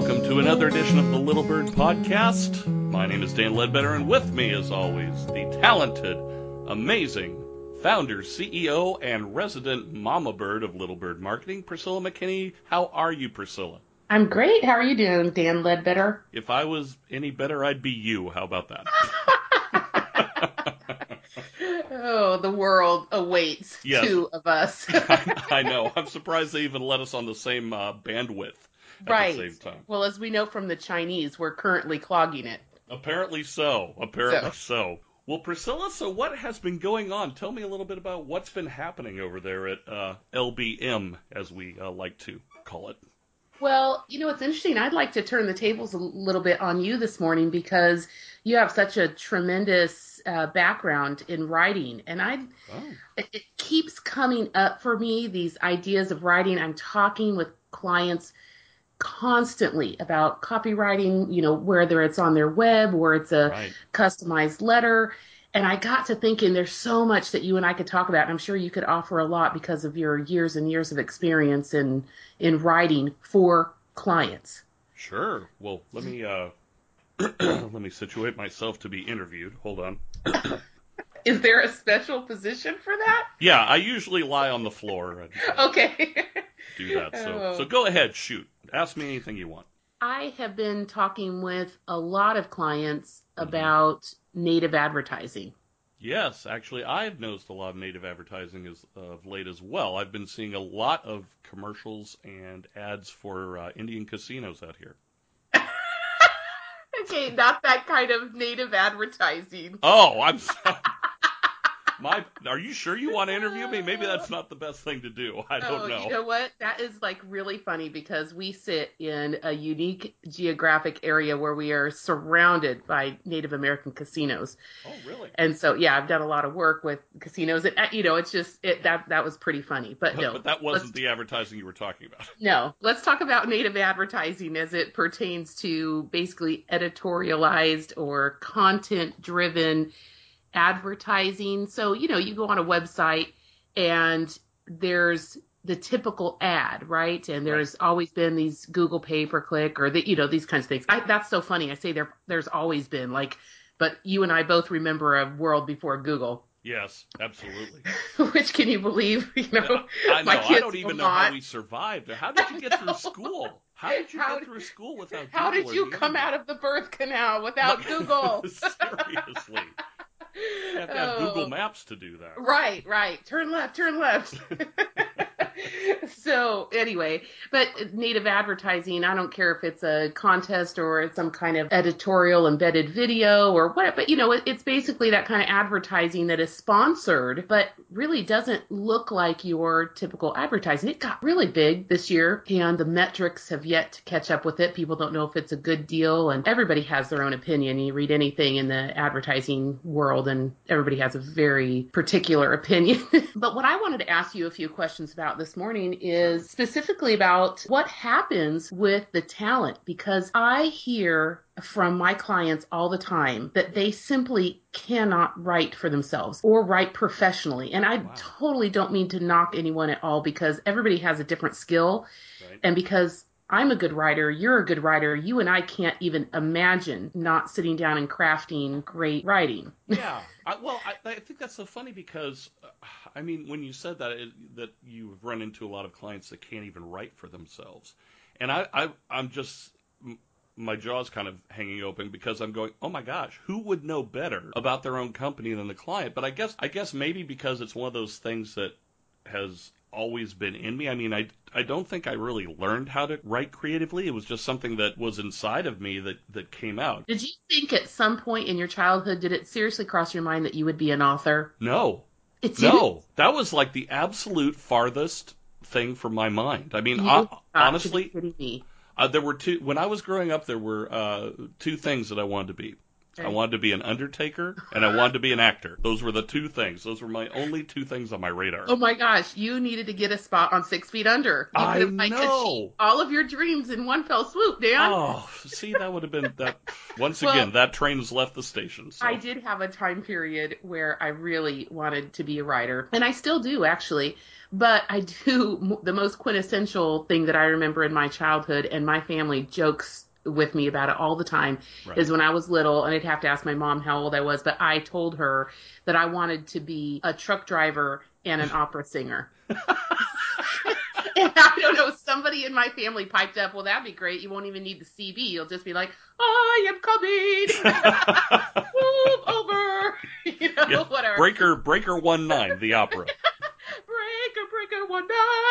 welcome to another edition of the Little Bird Podcast. My name is Dan Ledbetter, and with me, as always, the talented, amazing founder, CEO, and resident mama bird of Little Bird Marketing, Priscilla McKinney. How are you, Priscilla? I'm great. How are you doing, Dan Ledbetter? If I was any better, I'd be you. How about that? oh, the world awaits Yes. two of us. I, I know. I'm surprised they even let us on the same uh, bandwidth right. the same time. Well, as we know from the Chinese, we're currently clogging it. Apparently so. Apparently so. Well, Priscilla, so what has been going on? Tell me a little bit about what's been happening over there at uh, LBM, as we uh, like to call it. Well, you know, it's interesting. I'd like to turn the tables a little bit on you this morning because you have such a tremendous uh, background in writing, and I Oh, it, it keeps coming up for me these ideas of writing. I'm talking with clients constantly about copywriting, you know, whether it's on their web or it's a right. customized letter. And I got to thinking there's so much that you and I could talk about. And I'm sure you could offer a lot because of your years and years of experience in in writing for clients. Sure. Well, let me uh, let me situate myself to be interviewed. Hold on. Is there a special position for that? Yeah, I usually lie on the floor and Okay. do that. So, Oh. so go ahead, shoot. Ask me anything you want. I have been talking with a lot of clients about native advertising. Yes, actually, I've noticed a lot of native advertising as, of late as well. I've been seeing a lot of commercials and ads for uh, Indian casinos out here. Okay, not that kind of native advertising. Oh, I'm sorry. My, are you sure you want to interview me? Maybe that's not the best thing to do. I don't oh, know. you know what? That is like really funny because we sit in a unique geographic area where we are surrounded by Native American casinos. Oh, really? And so, yeah, I've done a lot of work with casinos, and you know, it's just it that that was pretty funny. But no, but that wasn't the advertising you were talking about. no. Let's talk about native advertising as it pertains to basically editorialized or content-driven advertising. So, you know, you go on a website and there's the typical ad, right? And there's always been these Google pay per click or the, you know, these kinds of things. I, that's so funny. I say there, there's always been like, but you and I both remember a world before Google. Yes, absolutely. Which can you believe? You know, I know. I don't even know how we survived. How did you get through school? How did you How get did- through school without Google? How Google did you come out of the birth canal without Google? Seriously. Have. Google Maps to do that. Right, right. Turn left, turn left. so, anyway, but native advertising, I don't care if it's a contest or it's some kind of editorial embedded video or what, but you know, it, it's basically that kind of advertising that is sponsored, but really doesn't look like your typical advertising. It got really big this year and the metrics have yet to catch up with it. People don't know if it's a good deal and everybody has their own opinion. You read anything in the advertising world and everybody has a very particular opinion. but what I wanted to ask you a few questions about this morning is specifically about what happens with the talent because I hear from my clients all the time that they simply cannot write for themselves or write professionally. And I Wow. totally don't mean to knock anyone at all because everybody has a different skill Right? and because I'm a good writer, you're a good writer, you and I can't even imagine not sitting down and crafting great writing. yeah. I, well, I, I think that's so funny because, uh, I mean, when you said that, it, that you've run into a lot of clients that can't even write for themselves, and I, I I'm just my jaw's kind of hanging open because I'm going, oh my gosh, who would know better about their own company than the client? But I guess I guess maybe because it's one of those things that has always been in me. I mean, I I don't think I really learned how to write creatively. It was just something that was inside of me that that came out. Did you think at some point in your childhood, did it seriously cross your mind that you would be an author? No? No, that was like the absolute farthest thing from my mind. I mean, You hon- got to be honestly, me. Uh, there were two. When I was growing up, there were uh, two things that I wanted to be. I wanted to be an undertaker and I wanted to be an actor. Those were the two things. Those were my only two things on my radar. Oh my gosh, you needed to get a spot on Six Feet Under. You I could have, like, know. all of your dreams in one fell swoop, Dan. Oh, see, that would have been that. Once Well- again, that train has left the station. So. I did have a time period where I really wanted to be a writer, and I still do actually. But I do the most quintessential thing that I remember in my childhood, and my family jokes with me about it all the time, Right. is when I was little, and I'd have to ask my mom how old I was, but I told her that I wanted to be a truck driver and an opera singer. And I don't know, somebody in my family piped up, well, that'd be great. You won't even need the CB. You'll just be like, I am coming. Move over. You know, Yeah. whatever. Breaker Breaker One Nine, the opera.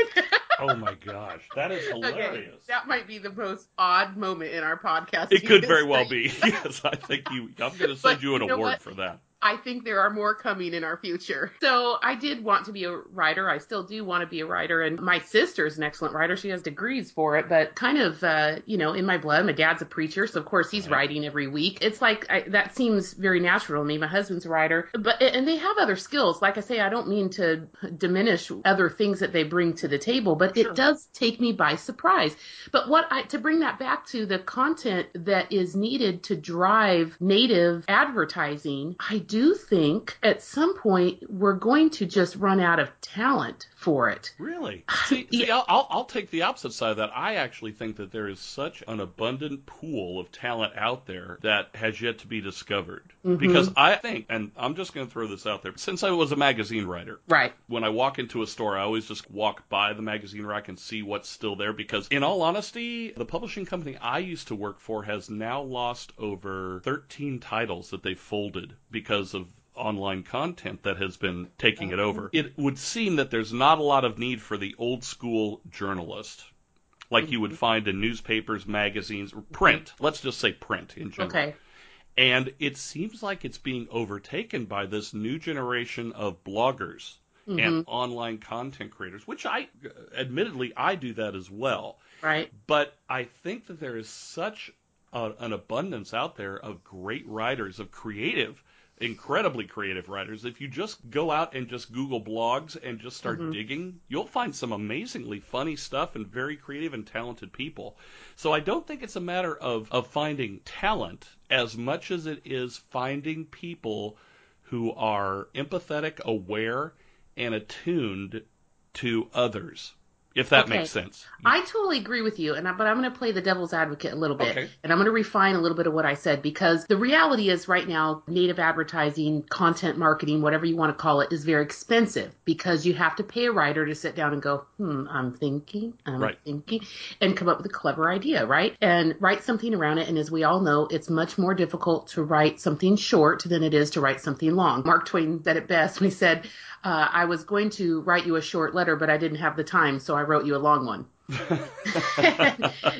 Breaker, breaker, one nine. Oh my gosh, that is okay, hilarious. that might be the most odd moment in our podcast. It could very well be. Yes, I think you. I'm going to send But you an you know award what? for that. I think there are more coming in our future. So I did want to be a writer. I still do want to be a writer. And my sister's an excellent writer. She has degrees for it, but kind of, uh, you know, in my blood. My dad's a preacher, so of course he's Right. writing every week. It's like I, that seems very natural to me. My husband's a writer, but and they have other skills. Like I say, I don't mean to diminish other things that they bring to the table, but Sure. it does take me by surprise. But what I to bring that back to the content that is needed to drive native advertising, I do think at some point we're going to just run out of talent for it. Really? See, see I'll, I'll, I'll take the opposite side of that. I actually think that there is such an abundant pool of talent out there that has yet to be discovered. Mm-hmm. Because I think, and I'm just going to throw this out there, since I was a magazine writer, Right. when I walk into a store, I always just walk by the magazine rack and see what's still there because, in all honesty, the publishing company I used to work for has now lost over 13 titles that they folded because of online content that has been taking it uh, over. It would seem that there's not a lot of need for the old school journalist. Like you would mm-hmm. find in newspapers, magazines, or print. Let's just say print in general. Okay. And it seems like it's being overtaken by this new generation of bloggers and mm-hmm. online content creators, which I, admittedly, I do that as well. Right. But I think that there is such a, an abundance out there of great writers, of creative, incredibly creative writers. If you just go out and just Google blogs and just start mm-hmm. digging, you'll find some amazingly funny stuff and very creative and talented people. So I don't think it's a matter of, of finding talent as much as it is finding people who are empathetic, aware, and attuned to others. If that Okay. makes sense. I totally agree with you, and I, but I'm going to play the devil's advocate a little bit, Okay. and I'm going to refine a little bit of what I said because the reality is right now, native advertising, content marketing, whatever you want to call it, is very expensive because you have to pay a writer to sit down and go, hmm, I'm thinking, I'm Right. thinking, and come up with a clever idea, right? And write something around it. And as we all know, it's much more difficult to write something short than it is to write something long. Mark Twain said it best when he said, uh, I was going to write you a short letter, but I didn't have the time, so I wrote you a long one.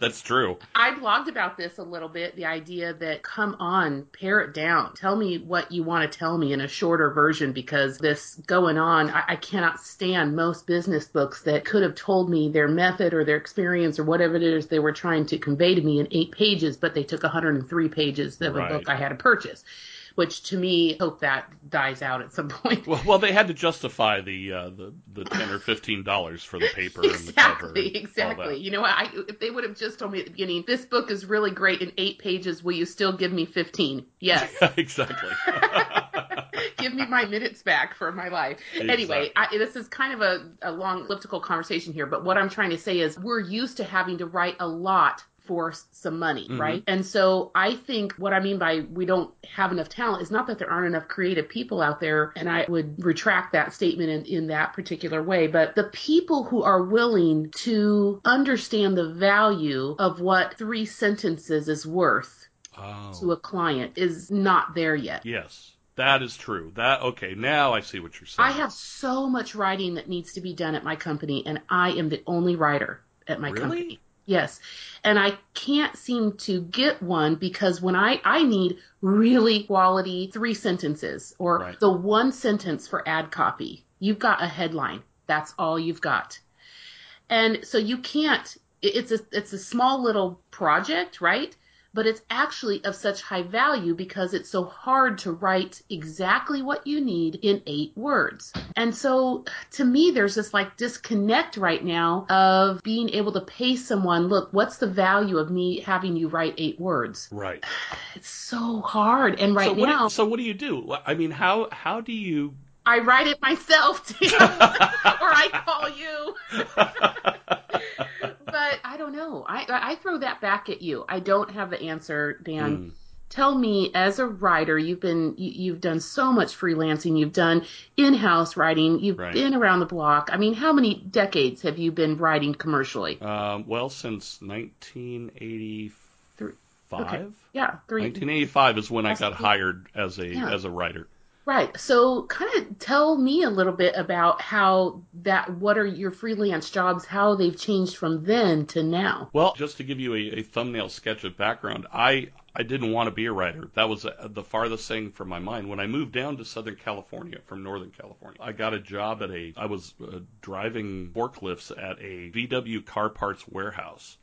That's true. I blogged about this a little bit. The idea that come on, pare it down. Tell me what you want to tell me in a shorter version because this going on, I, I cannot stand most business books that could have told me their method or their experience or whatever it is they were trying to convey to me in eight pages, but they took 103 pages of Right. a book I had to purchase. Which to me, hope that dies out at some point. Well, well, they had to justify the uh, the the ten or fifteen dollars for the paper and the cover. Exactly, exactly. You know what? I, if they would have just told me at the beginning, this book is really great in eight pages, will you still give me 15? Yes. exactly. give me my minutes back for my life. Anyway, I, this is kind of a, a long elliptical conversation here, but what I'm trying to say is we're used to having to write a lot for some money, Mhm. right? And so I think what I mean by we don't have enough talent is not that there aren't enough creative people out there, and I would retract that statement in, in that particular way, but the people who are willing to understand the value of what three sentences is worth Oh, to a client is not there yet. yes, that is true. That okay. Now I see what you're saying. I have so much writing that needs to be done at my company, and I am the only writer at my Really? company. Yes. And I can't seem to get one because when I, I need really quality three sentences or Right. the one sentence for ad copy, you've got a headline. That's all you've got. And so you can't, it's a, it's a small little project, right? But it's actually of such high value because it's so hard to write exactly what you need in eight words. And so to me, there's this like disconnect right now of being able to pay someone, look, what's the value of me having you write eight words? Right. It's so hard. And right so now, do, so what do you do? I mean, how how do you? I write it myself, Tim, or I call you. but I don't know. I I throw that back at you. I don't have the answer, Dan. Mm. Tell me, as a writer, you've been you, you've done so much freelancing. You've done in-house writing. You've Right. been around the block. I mean, how many decades have you been writing commercially? Um, well, since 1985. Okay. Yeah, three. 1985 is when I got hired as a Yeah. as a writer. Right. So, kind of tell me a little bit about how that. What are your freelance jobs? How they've changed from then to now? Well, just to give you a, a thumbnail sketch of background, I I didn't want to be a writer. That was uh, the farthest thing from my mind. When I moved down to Southern California from Northern California, I got a job at a. I was uh, driving forklifts at a VW car parts warehouse.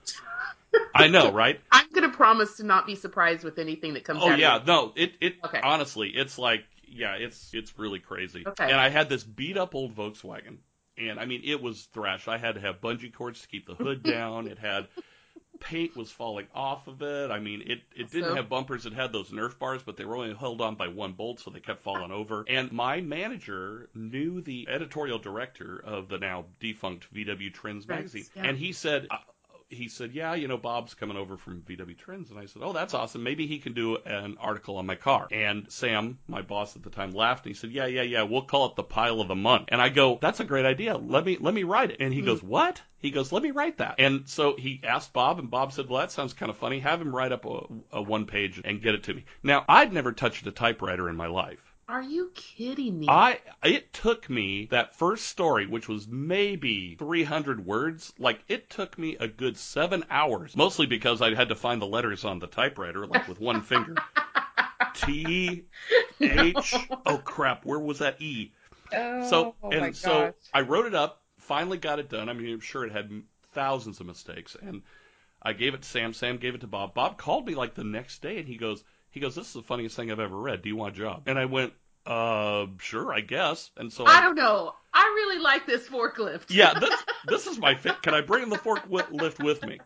I know, right? I'm going to promise to not be surprised with anything that comes. Oh yeah, no, it it Okay. honestly, it's like yeah, it's it's really crazy. Okay. And I had this beat up old Volkswagen, and I mean it was thrashed. I had to have bungee cords to keep the hood down. It had paint was falling off of it. I mean it it didn't So- have bumpers. It had those Nerf bars, but they were only held on by one bolt, so they kept falling over. And my manager knew the editorial director of the now defunct VW Trends magazine, yeah. and he said. He said, "Yeah, you know, Bob's coming over from VW Trends," and I said, "Oh, that's awesome. Maybe he can do an article on my car." And Sam, my boss at the time, laughed and he said, "Yeah, yeah, yeah. We'll call it the pile of the month." And I go, "That's a great idea. Let me let me write it." And he hmm. goes, "What?" He goes, "Let me write that." And so he asked Bob, and Bob said, "Well, that sounds kind of funny. Have him write up a, a one page and get it to me." Now, I'd never touched a typewriter in my life. Are you kidding me? I it took me that first story, which was maybe 300 words, like it took me a good seven hours, mostly because I had to find the letters on the typewriter, like with one finger. T H. Oh crap! Where was that E? oh, So and so gosh. I wrote it up. Finally got it done. I mean, I'm sure it had thousands of mistakes, and I gave it to Sam. Sam gave it to Bob. Bob called me like the next day, and he goes, he goes, "This is the funniest thing I've ever read. Do you want a job?" And I went, "Uh, sure, I guess." And so I don't know. I really like this forklift. yeah, this this is my fit. Can I bring the forklift with me?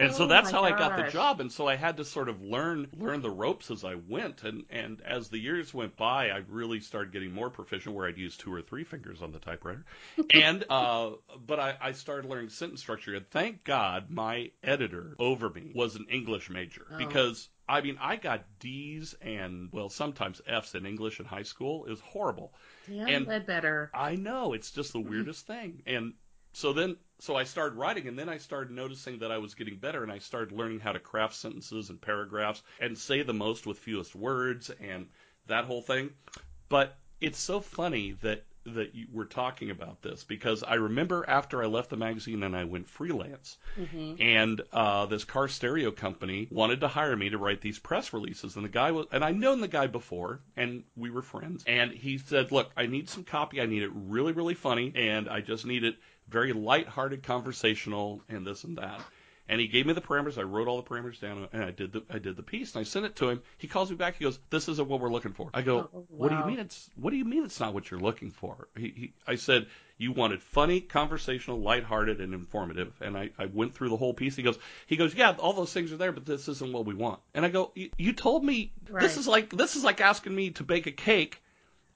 And so Oh that's my how I got the job. And so I had to sort of learn learn the ropes as I went. And and as the years went by, I really started getting more proficient, where I'd use two or three fingers on the typewriter. And uh, but I, I started learning sentence structure. And thank God my editor over me was an English major Oh. because. I mean, I got D's and well, sometimes F's in English in high school. It was horrible. Dan and- better. I know it's just the weirdest thing. And so then, so I started writing, and then I started noticing that I was getting better, and I started learning how to craft sentences and paragraphs and say the most with fewest words and that whole thing. But it's so funny that that you were talking about this because I remember after I left the magazine and I went freelance, hmm and uh, this car stereo company wanted to hire me to write these press releases. And the guy was, and I'd known the guy before, and we were friends. And he said, "Look, I need some copy. I need it really, really funny, and I just need it very light-hearted, conversational, and this and that." And he gave me the parameters. I wrote all the parameters down, and I did the I did the piece, and I sent it to him. He calls me back. He goes, "This isn't what we're looking for." I go, Oh, "What do you mean it's What do you mean it's not what you're looking for?" He, he I said, "You wanted funny, conversational, lighthearted, and informative." And I, I went through the whole piece. He goes, he goes, "Yeah, all those things are there, but this isn't what we want." And I go, "You, you told me Right. this is like this is like asking me to bake a cake."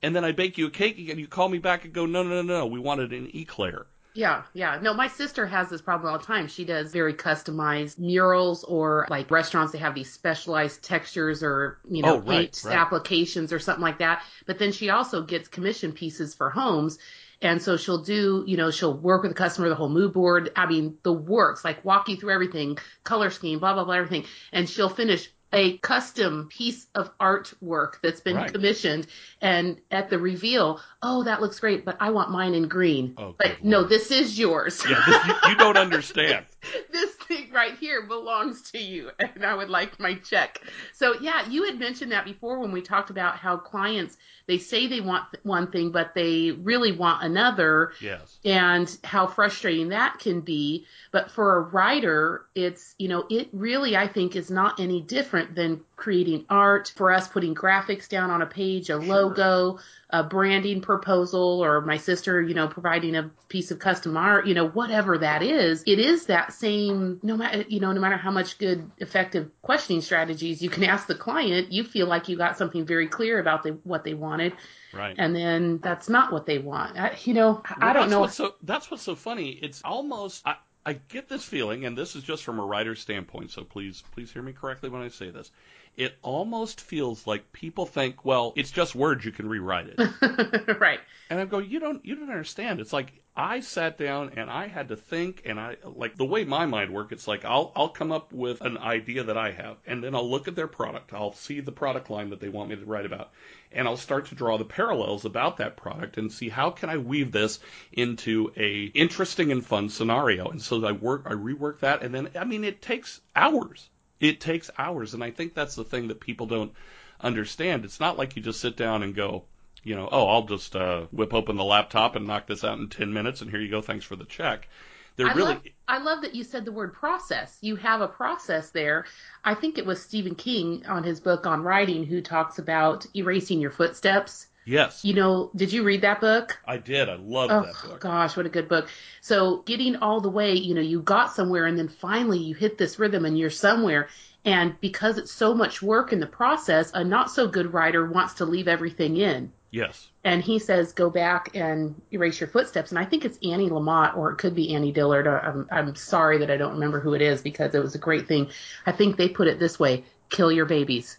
And then I bake you a cake, and you call me back and go, no, no, no, no, we wanted an eclair. Yeah, yeah. No, my sister has this problem all the time. She does very customized murals or like restaurants that have these specialized textures or, you know, Oh, right, paint right. applications or something like that. But then she also gets commission pieces for homes. And so she'll do, you know, she'll work with the customer, the whole mood board. I mean, the works, like walk you through everything, color scheme, blah, blah, blah, everything. And she'll finish a custom piece of artwork that's been Right. commissioned. And at the reveal, oh, that looks great, but I want mine in green. Oh, but no, this is yours. Yeah, this, you, you don't understand. this thing right here belongs to you and I would like my check. So yeah, you had mentioned that before when we talked about how clients they say they want one thing but they really want another. Yes. And how frustrating that can be, but for a writer, it's, you know, it really I think is not any different than creating art, for us putting graphics down on a page, a logo, a branding proposal, or my sister, you know, providing a piece of custom art, you know, whatever that is, it is that same, no matter, you know, no matter how much good, effective questioning strategies you can ask the client, you feel like you got something very clear about the, what they wanted. Right. And then that's not what they want. I, you know, Well, I don't that's know. What's so, that's what's so funny. It's almost I, I get this feeling, and this is just from a writer's standpoint. So please, please hear me correctly when I say this. It almost feels like people think, well, it's just words. You can rewrite it. right. And I'm going, you don't, you don't understand. It's like I sat down and I had to think, and I like the way my mind works. It's like I'll, I'll come up with an idea that I have, and then I'll look at their product. I'll see the product line that they want me to write about, and I'll start to draw the parallels about that product and see how can I weave this into a interesting and fun scenario. And so I work, I rework that, and then I mean it takes hours. It takes hours, and I think that's the thing that people don't understand. It's not like you just sit down and go, you know, oh, I'll just uh, whip open the laptop and knock this out in 10 minutes, and here you go, thanks for the check. They're I really, love, I love that you said the word process. You have a process there. I think it was Stephen King on his book on writing who talks about erasing your footsteps. yes, You know, did you read that book? I did. I loved Oh that book. gosh, what a good book. So getting all the way, you know, you got somewhere and then finally you hit this rhythm and you're somewhere. And because it's so much work in the process, a not so good writer wants to leave everything in. Yes. And he says, go back and erase your footsteps. And I think it's Annie Lamott or it could be Annie Dillard. I'm, I'm sorry that I don't remember who it is because it was a great thing. I think they put it this way kill your babies.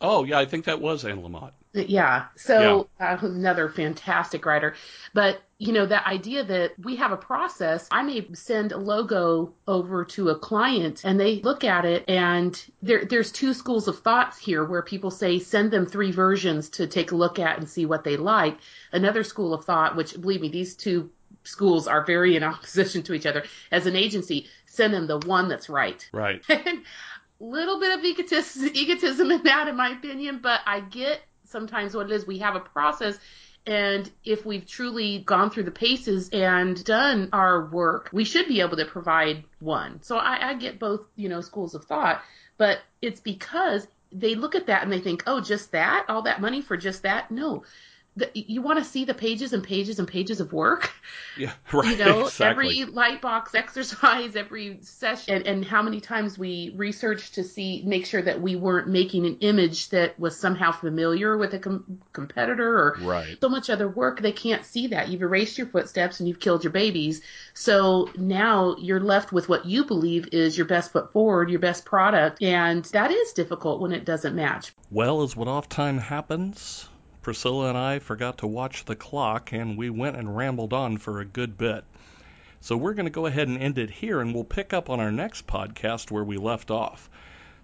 Oh, yeah, I think that was Anne Lamott. Yeah. So uh, another fantastic writer. But, you know, that idea that we have a process, I may send a logo over to a client and they look at it and there, there's two schools of thoughts here where people say send them three versions to take a look at and see what they like. Another school of thought, which believe me, these two schools are very in opposition to each other. As an agency, send them the one that's right Right. little bit of egotism, egotism in that, in my opinion, but I get sometimes what it is. We have a process, and if we've truly gone through the paces and done our work, we should be able to provide one. So I, I get both, you know, schools of thought, but it's because they look at that and they think, oh, just that, all that money for just that? No. The, you want to see the pages and pages and pages of work Yeah. Right. you know, exactly. every light box exercise, every session, and, and how many times we researched to see, make sure that we weren't making an image that was somehow familiar with a com- competitor or Right. so much other work. They can't see that. You've erased your footsteps and you've killed your babies. So now you're left with what you believe is your best foot forward, your best product. And that is difficult when it doesn't match. Well, as what off time happens, Priscilla and I forgot to watch the clock and we went and rambled on for a good bit. So we're going to go ahead and end it here and we'll pick up on our next podcast where we left off.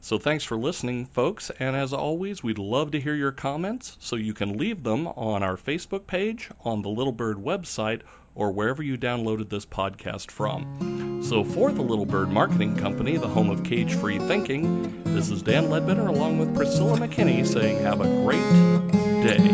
So thanks for listening, folks, and as always, we'd love to hear your comments, so you can leave them on our Facebook page, on the Little Bird website, or wherever you downloaded this podcast from. So for the Little Bird Marketing Company, the home of cage free thinking, this is Dan Ledbetter along with Priscilla McKinney saying have a great day.